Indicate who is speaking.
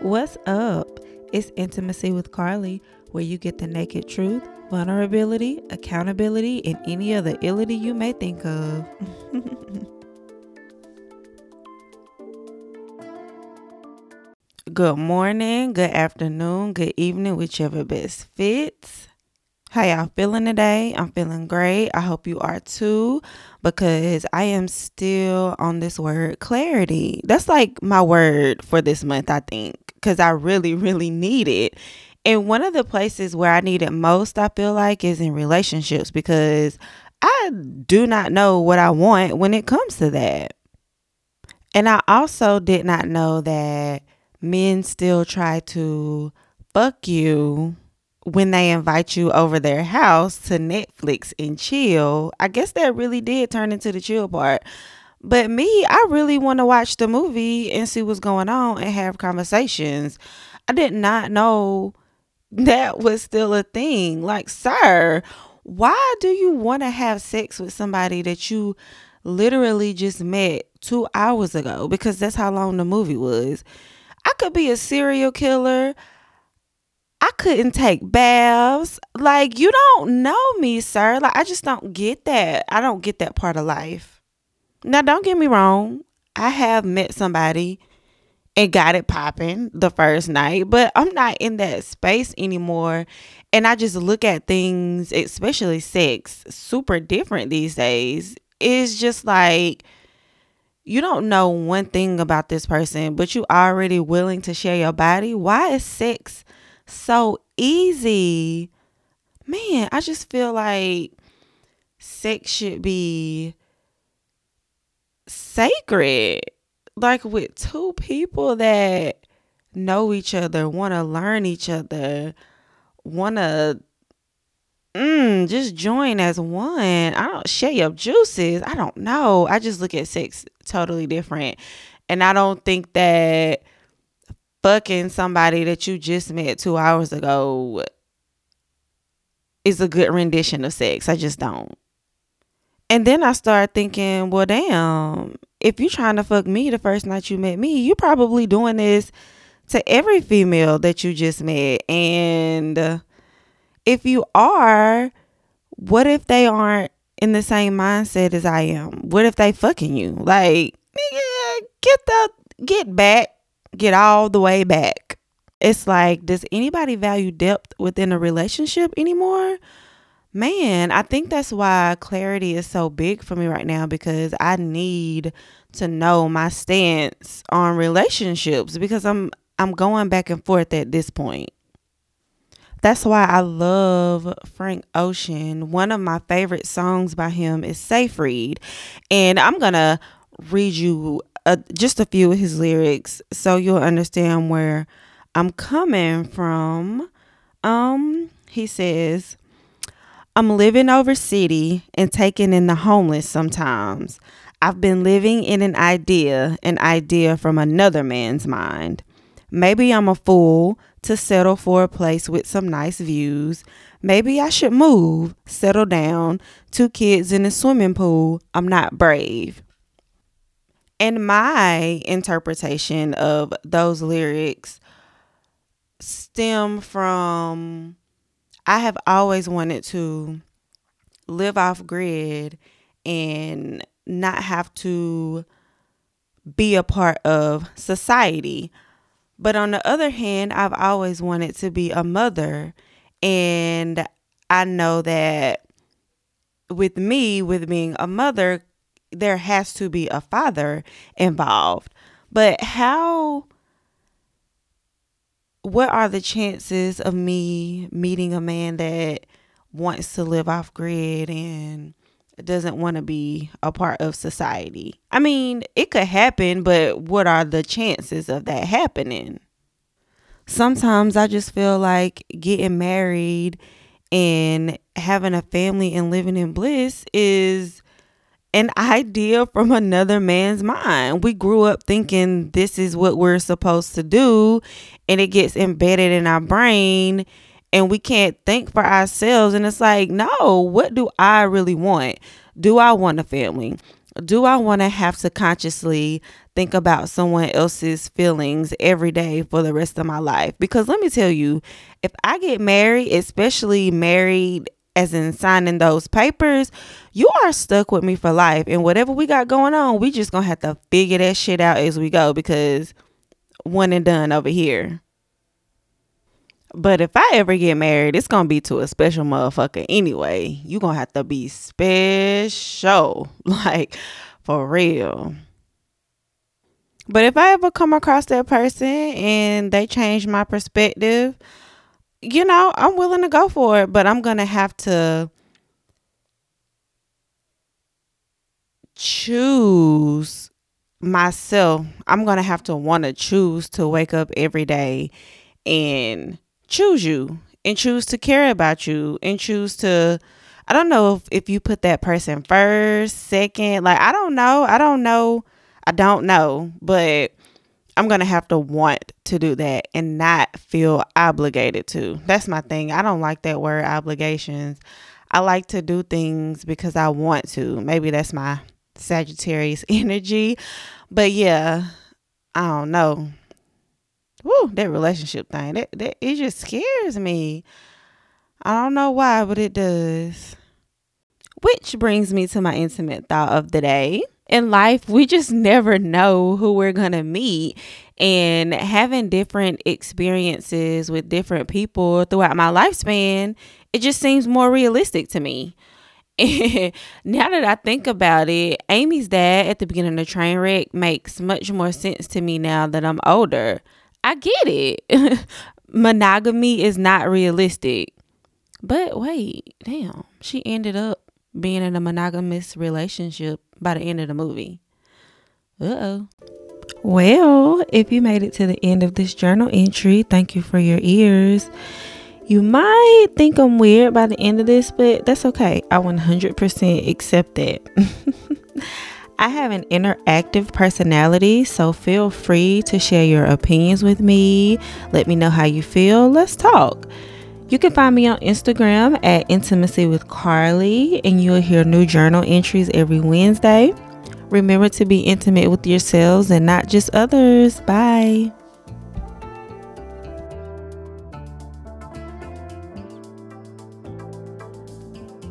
Speaker 1: What's up? It's Intimacy with Carley, where you get the naked truth, vulnerability, accountability, and any other illity you may think of. good morning, good afternoon, good evening, whichever best fits. How y'all feeling today? I'm feeling great. I hope you are too, because I am still on this word clarity. That's like my word for this month, I think, because I really, really need it. And one of the places where I need it most, I feel like, is in relationships because I do not know what I want when it comes to that. And I also did not know that men still try to fuck you when they invite you over their house to Netflix and chill, I guess that really did turn into the chill part. But me, I really want to watch the movie and see what's going on and have conversations. I did not know that was still a thing. Like, sir, why do you want to have sex with somebody that you literally just met two hours ago? Because that's how long the movie was. I could be a serial killer. I couldn't take baths. Like, you don't know me, sir. Like, I just don't get that. I don't get that part of life. Now, don't get me wrong. I have met somebody and got it popping the first night, but I'm not in that space anymore. And I just look at things, especially sex, super different these days. It's just like, you don't know one thing about this person, but you already willing to share your body. Why is sex so easy. Man, I just feel like sex should be sacred. Like with two people that know each other, want to learn each other, want to mm, just join as one. I don't share your juices. I don't know. I just look at sex totally different. And I don't think that fucking somebody that you just met two hours ago is a good rendition of sex. I just don't. And then I start thinking, well, damn, if you're trying to fuck me the first night you met me, you're probably doing this to every female that you just met. And if you are, what if they aren't in the same mindset as I am? What if they fucking you? Like, nigga, get the get back get all the way back. It's like, does anybody value depth within a relationship anymore? Man, I think that's why clarity is so big for me right now because I need to know my stance on relationships because I'm I'm going back and forth at this point. That's why I love Frank Ocean. One of my favorite songs by him is Seigfried. And I'm going to read you uh, just a few of his lyrics so you'll understand where I'm coming from. Um, he says, I'm living over city and taking in the homeless sometimes. I've been living in an idea, an idea from another man's mind. Maybe I'm a fool to settle for a place with some nice views. Maybe I should move, settle down, two kids in a swimming pool. I'm not brave. And my interpretation of those lyrics stem from I have always wanted to live off grid and not have to be a part of society. But on the other hand, I've always wanted to be a mother. And I know that with me, with being a mother, there has to be a father involved. But how what are the chances of me meeting a man that wants to live off grid and doesn't want to be a part of society? I mean, it could happen, but what are the chances of that happening? Sometimes I just feel like getting married and having a family and living in bliss is an idea from another man's mind. We grew up thinking this is what we're supposed to do, and it gets embedded in our brain, and we can't think for ourselves. And it's like, no, what do I really want? Do I want a family? do I want to have to consciously think about someone else's feelings every day for the rest of my life? Because let me tell you, if I get married, especially married as in signing those papers, you are stuck with me for life. And whatever we got going on, we just gonna have to figure that shit out as we go because one and done over here. But if I ever get married, it's gonna be to a special motherfucker anyway. You gonna have to be special, like for real. But if I ever come across that person and they change my perspective, you know, I'm willing to go for it, but I'm gonna have to choose myself. I'm gonna have to want to choose to wake up every day and choose you and choose to care about you and choose to I don't know if, if you put that person first, second, like I don't know. I don't know. I don't know, but I'm going to have to want to do that and not feel obligated to. That's my thing. I don't like that word obligations. I like to do things because I want to. Maybe that's my Sagittarius energy. But yeah, I don't know. Woo, that relationship thing, that, that it just scares me. I don't know why, but it does. Which brings me to my intimate thought of the day. In life, we just never know who we're going to meet. And having different experiences with different people throughout my lifespan, it just seems more realistic to me. And now that I think about it, Amy's dad at the beginning of Trainwreck makes much more sense to me now that I'm older. I get it. Monogamy is not realistic. But wait, damn, she ended up being in a monogamous relationship by the end of the movie. Uh oh. Well, if you made it to the end of this journal entry, thank you for your ears. You might think I'm weird by the end of this, but that's okay. I 100% accept that. I have an interactive personality, so feel free to share your opinions with me. Let me know how you feel. Let's talk. You can find me on Instagram at Intimacy with Carley, and you'll hear new journal entries every Wednesday. Remember to be intimate with yourselves and not just others. Bye.